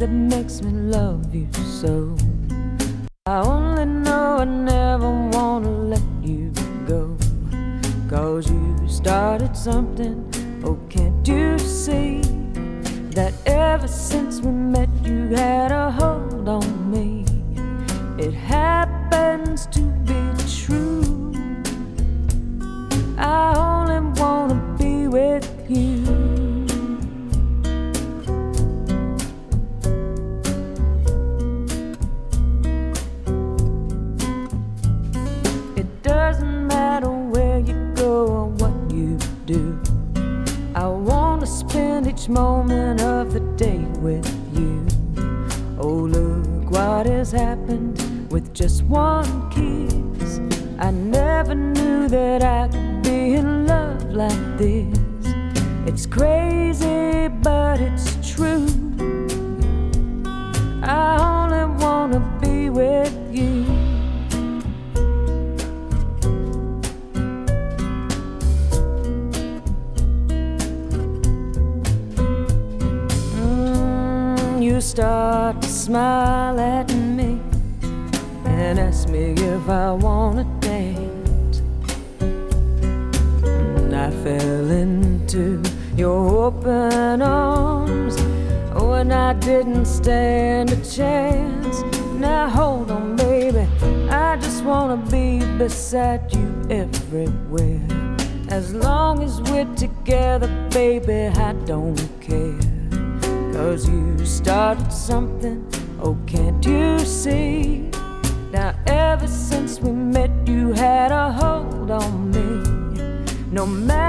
that makes me love you so. I only know I never wanna let you go. Cause you started something, okay. no matter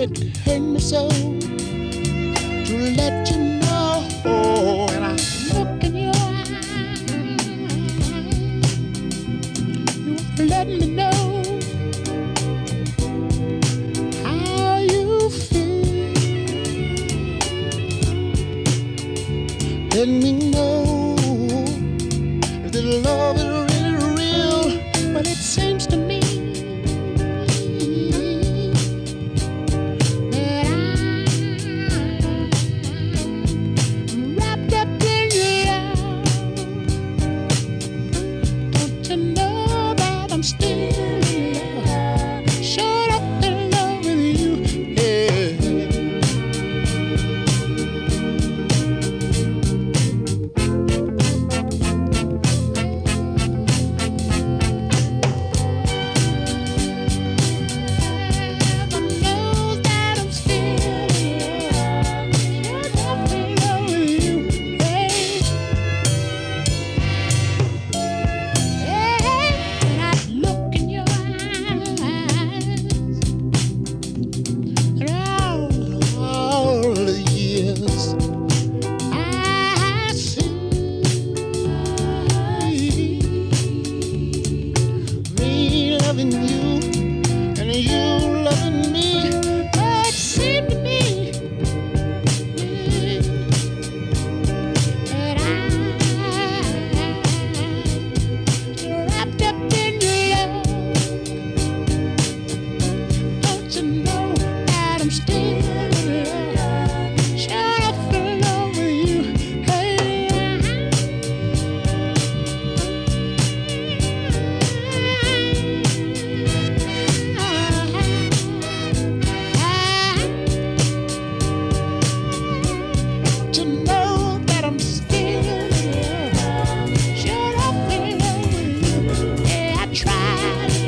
it hurt me so to let you know. tried.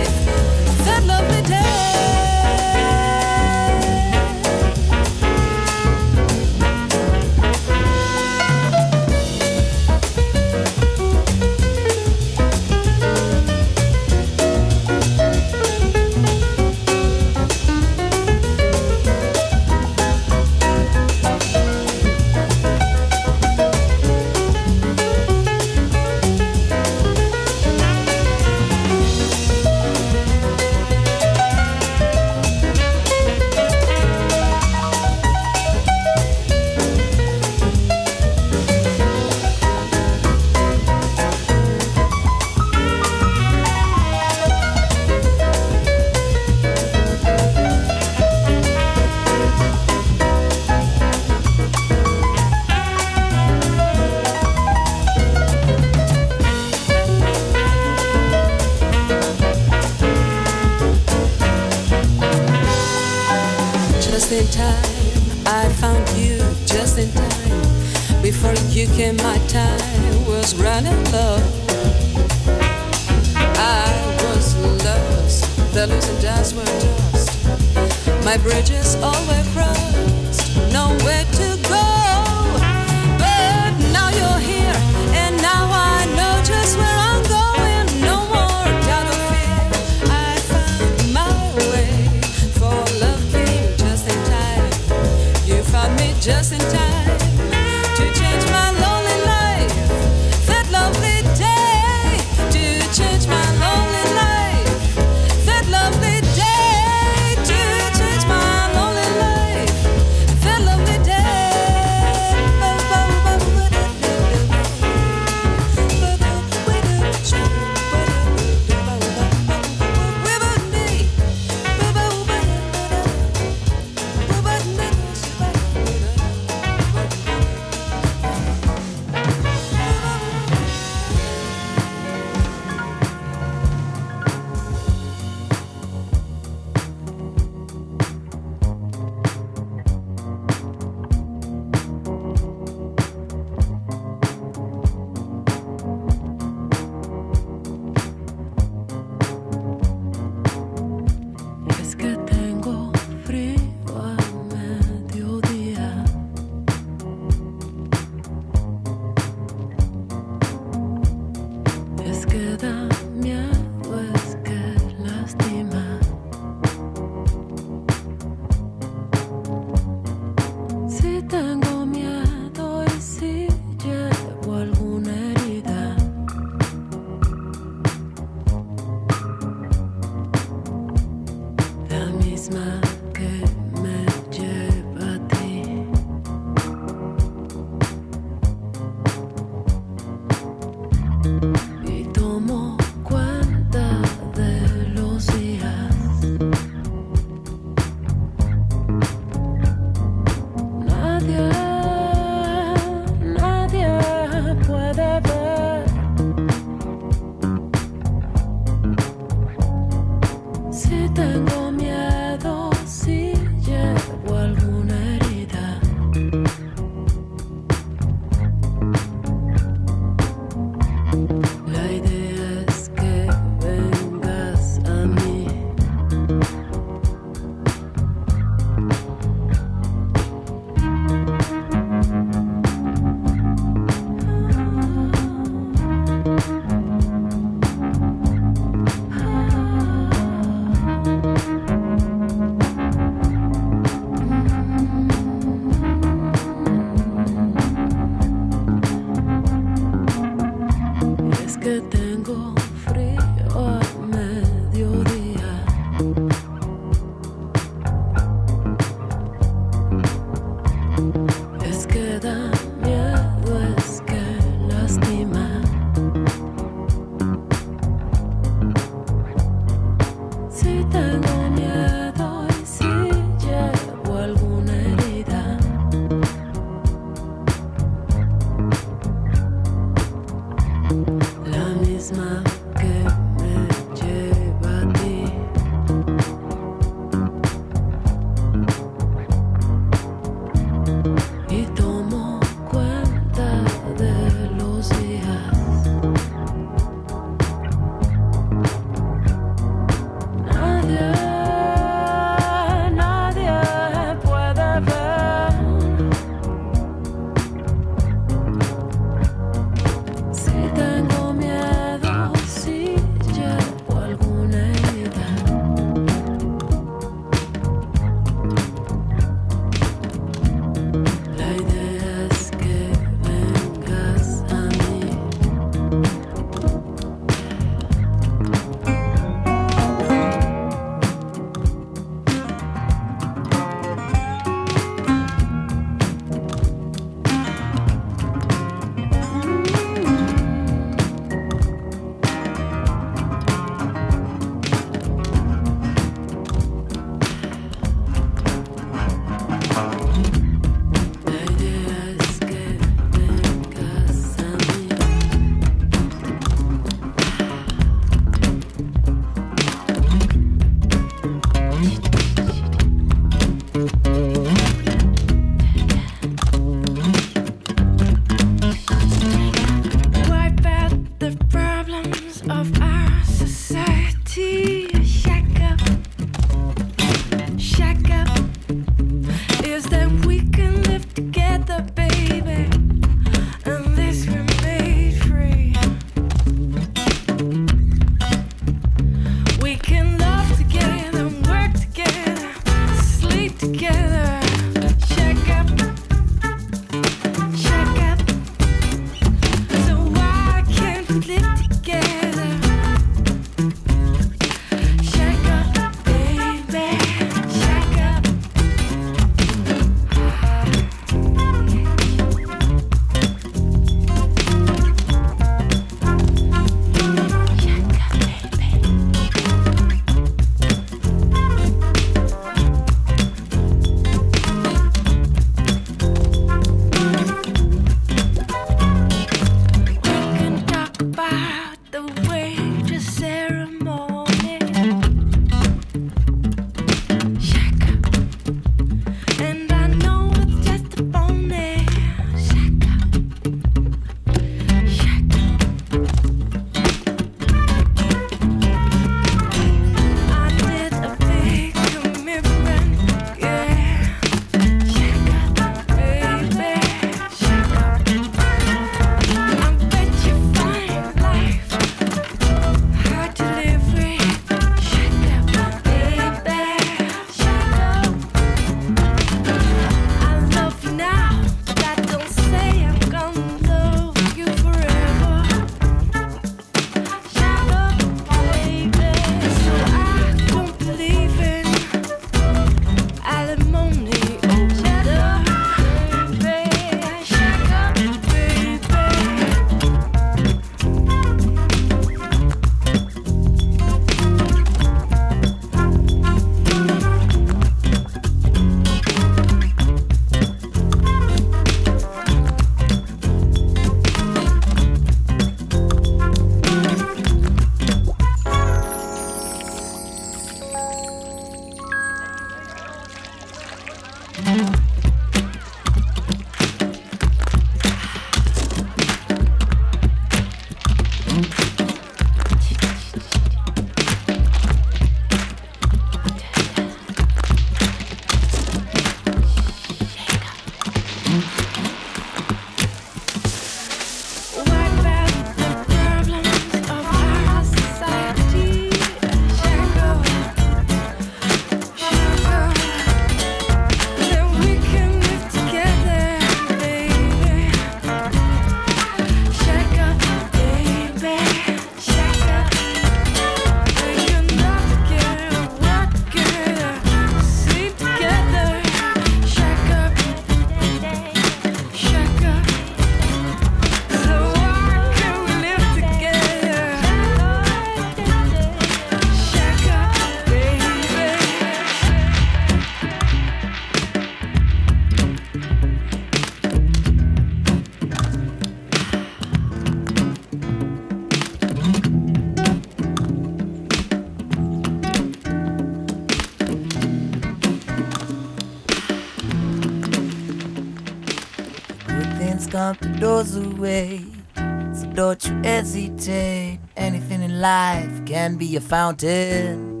Fountain.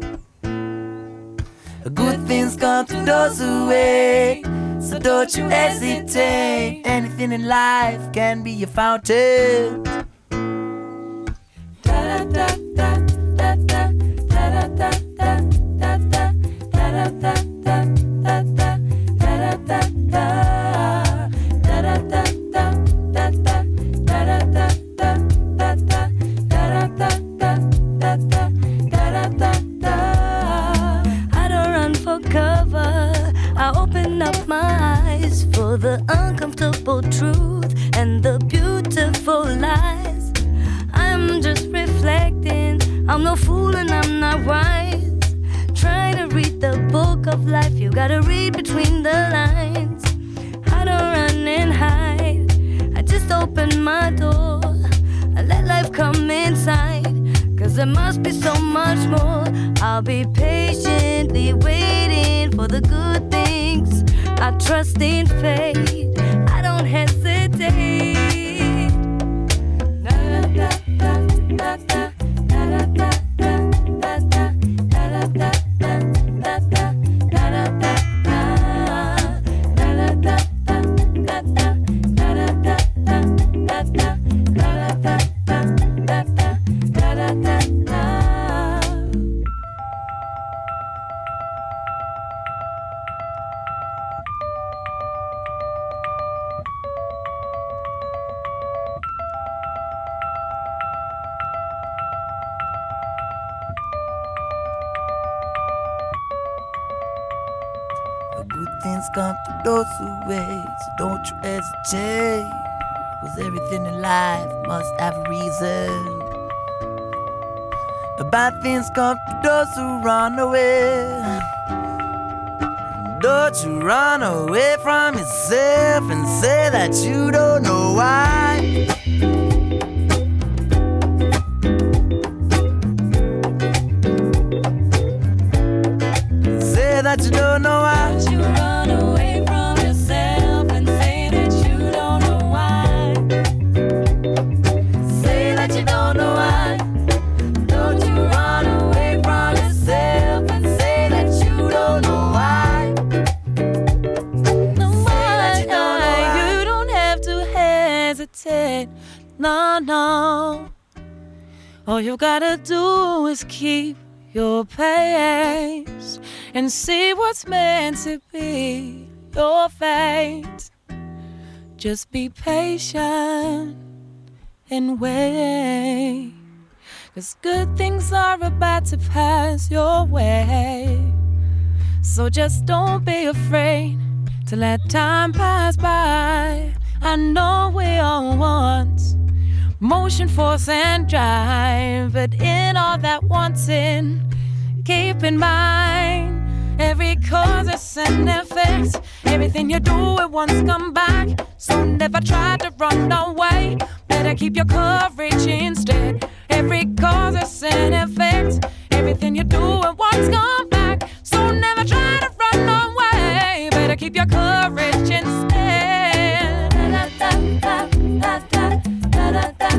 Good things come to those who wait. So don't you hesitate. Anything in life can be a fountain. Uncomfortable truth and the beautiful lies. I'm just reflecting, I'm no fool and I'm not wise. Trying to read the book of life, you gotta read between the lines. I don't run and hide, I just open my door. I let life come inside, cause there must be so much more. I'll be patiently waiting for the good things I trust in fate hesitate. Da, da, da, Bad things come to those who run away. Don't you run away from yourself and say that you don't know why. Say that you don't know why. All you gotta do is keep your pace and see what's meant to be your fate. Just be patient and wait. Cause good things are about to pass your way. So just don't be afraid to let time pass by. I know we all want motion, force, and drive. But in all that wanting, keep in mind every cause is an effect. Everything you do it once come back. So never try to run away. Better keep your courage instead. Every cause is an effect. Everything you do it once come back. So never try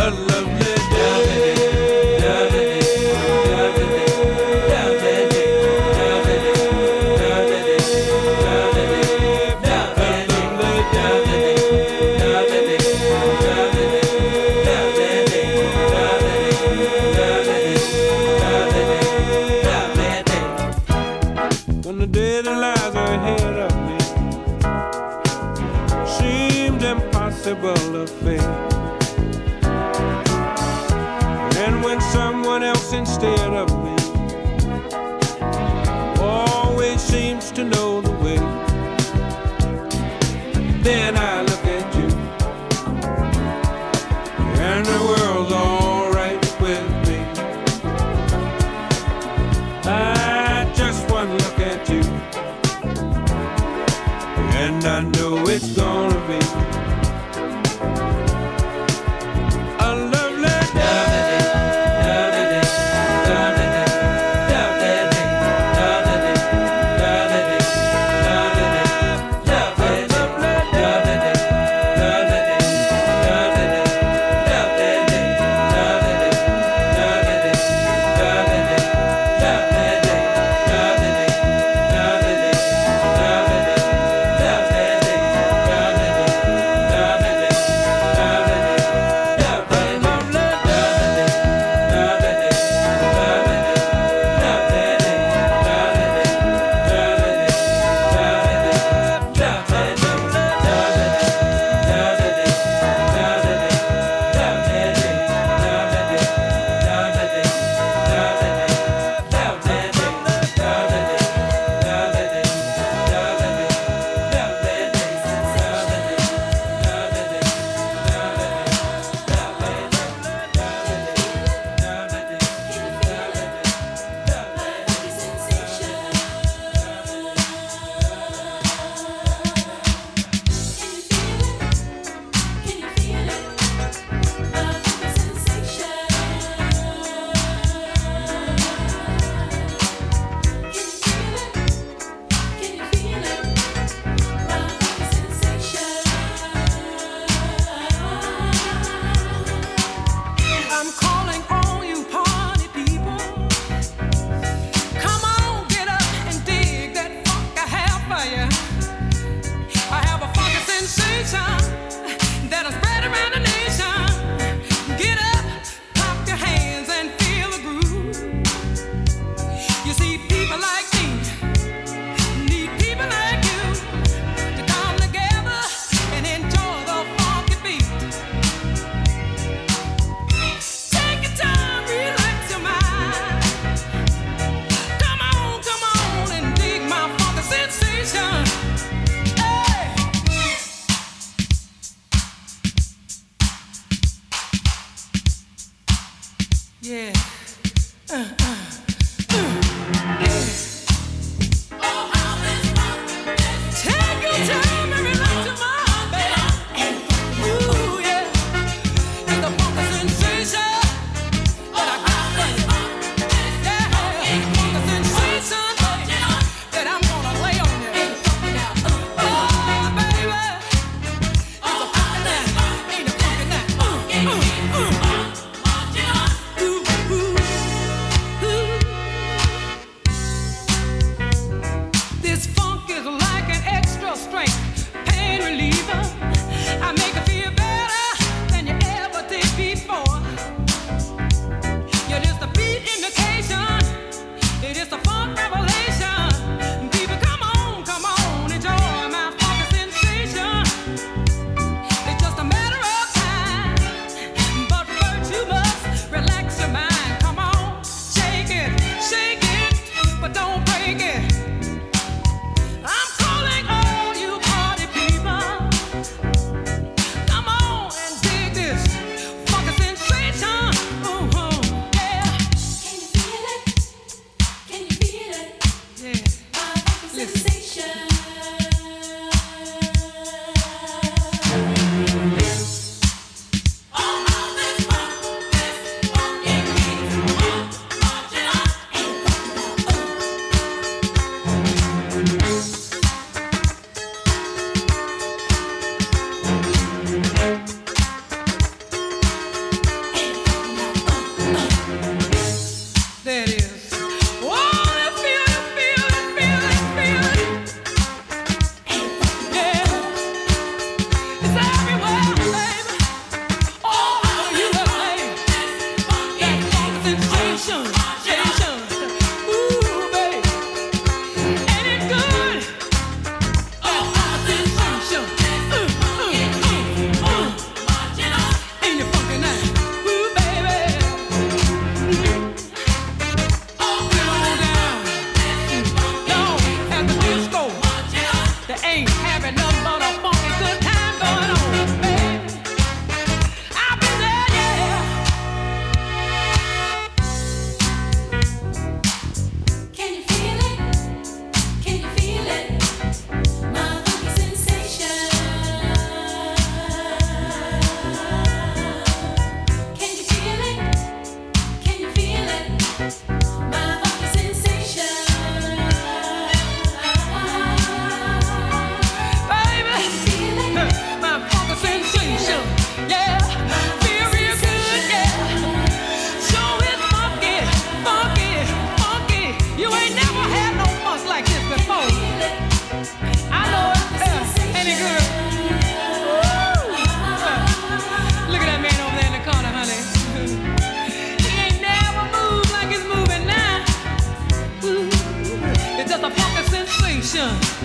a lovely Yeah.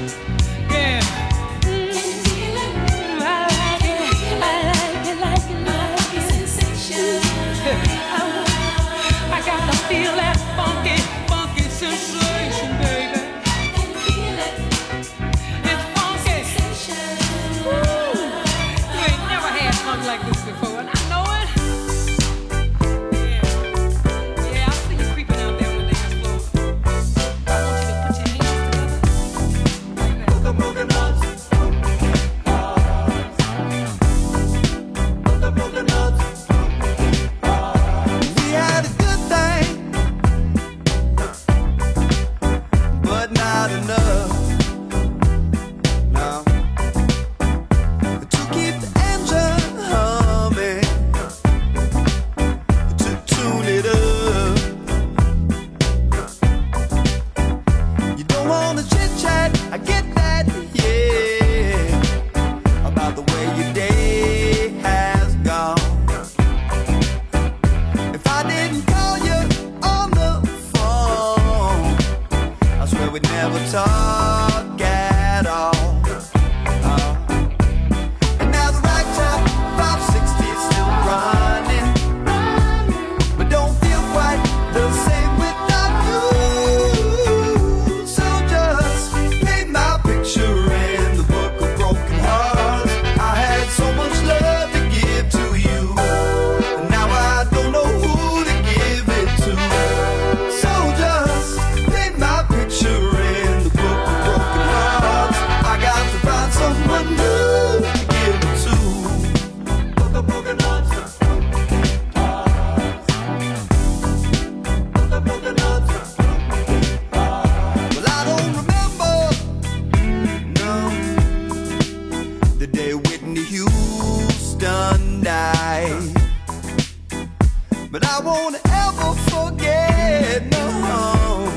But I won't ever forget, no,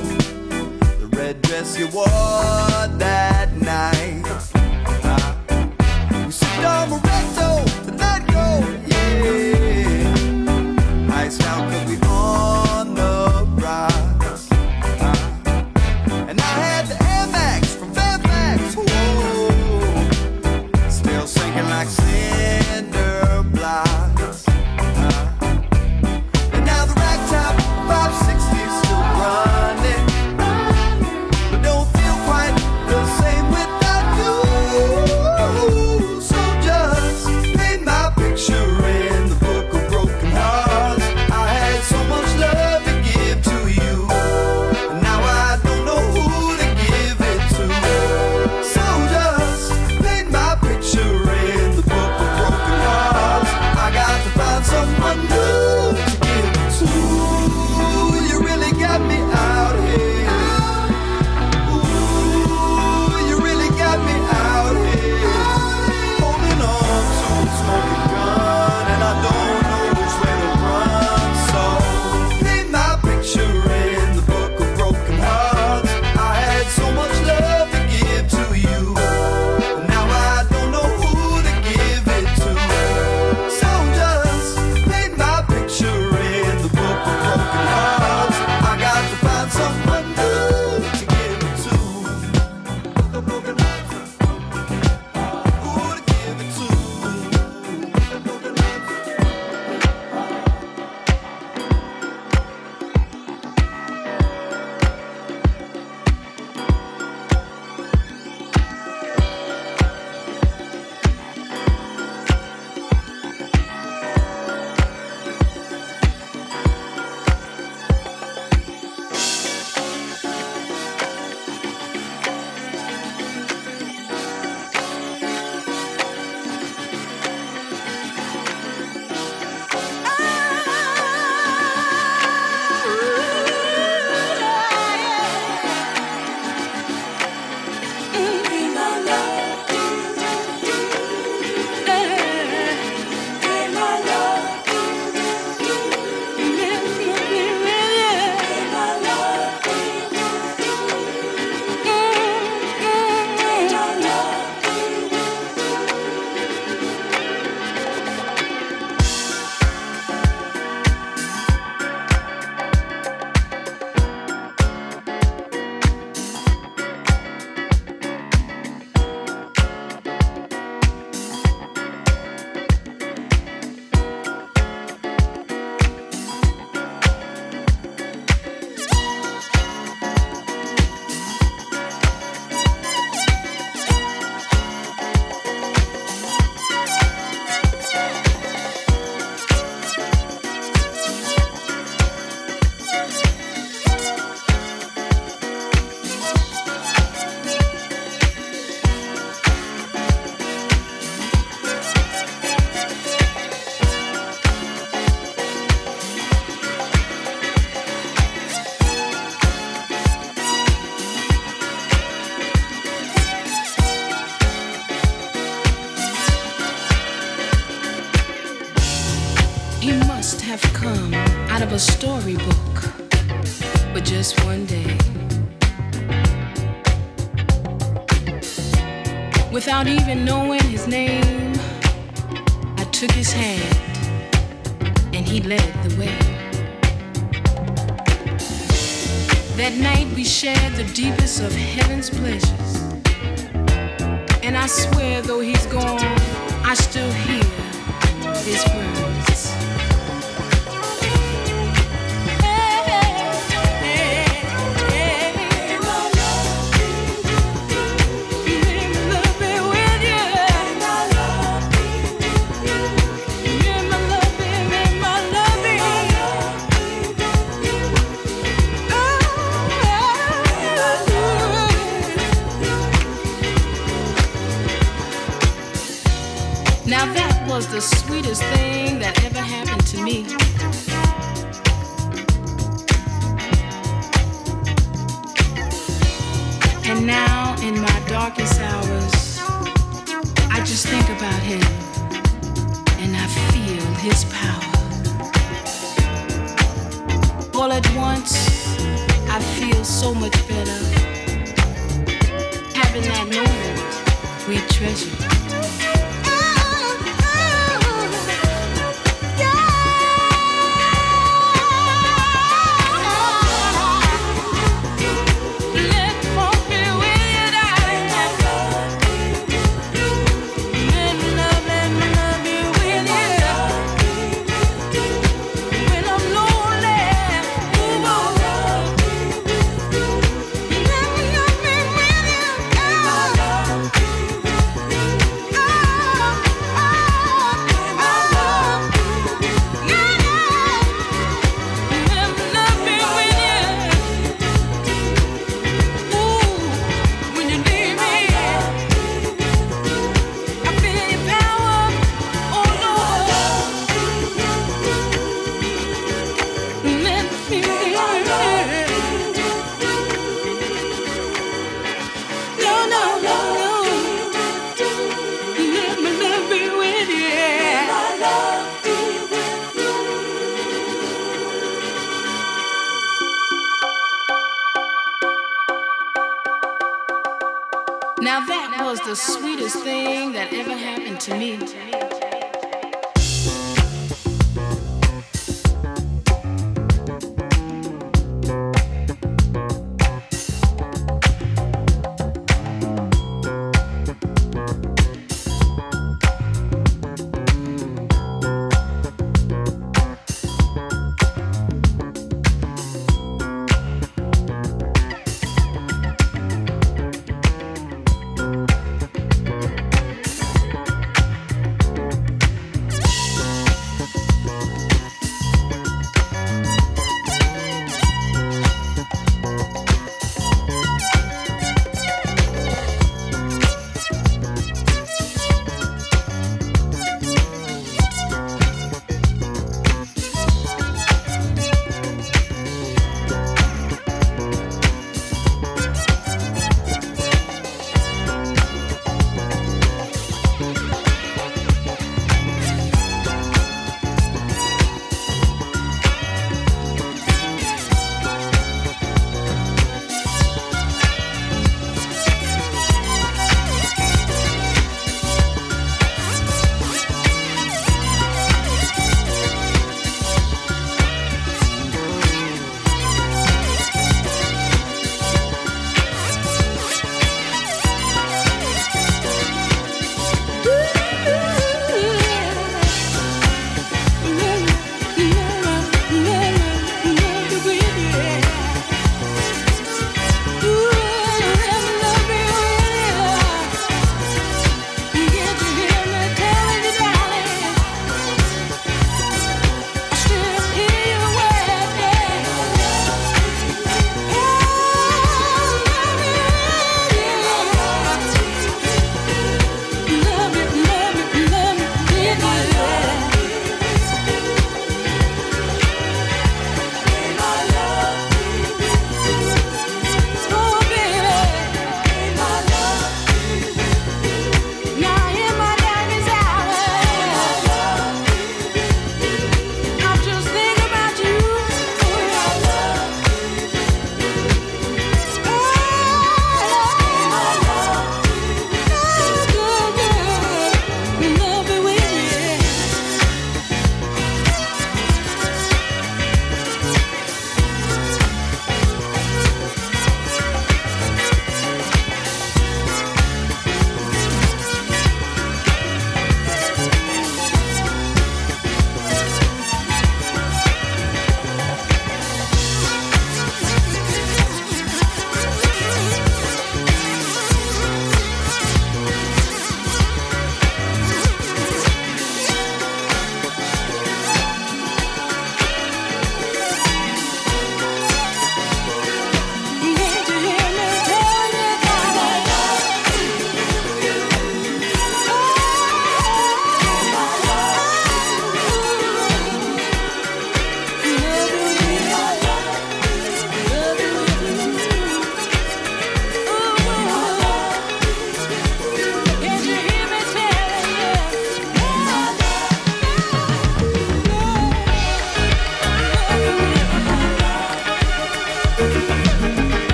the red dress you wore that night. Uh, uh, we sipped on Moretto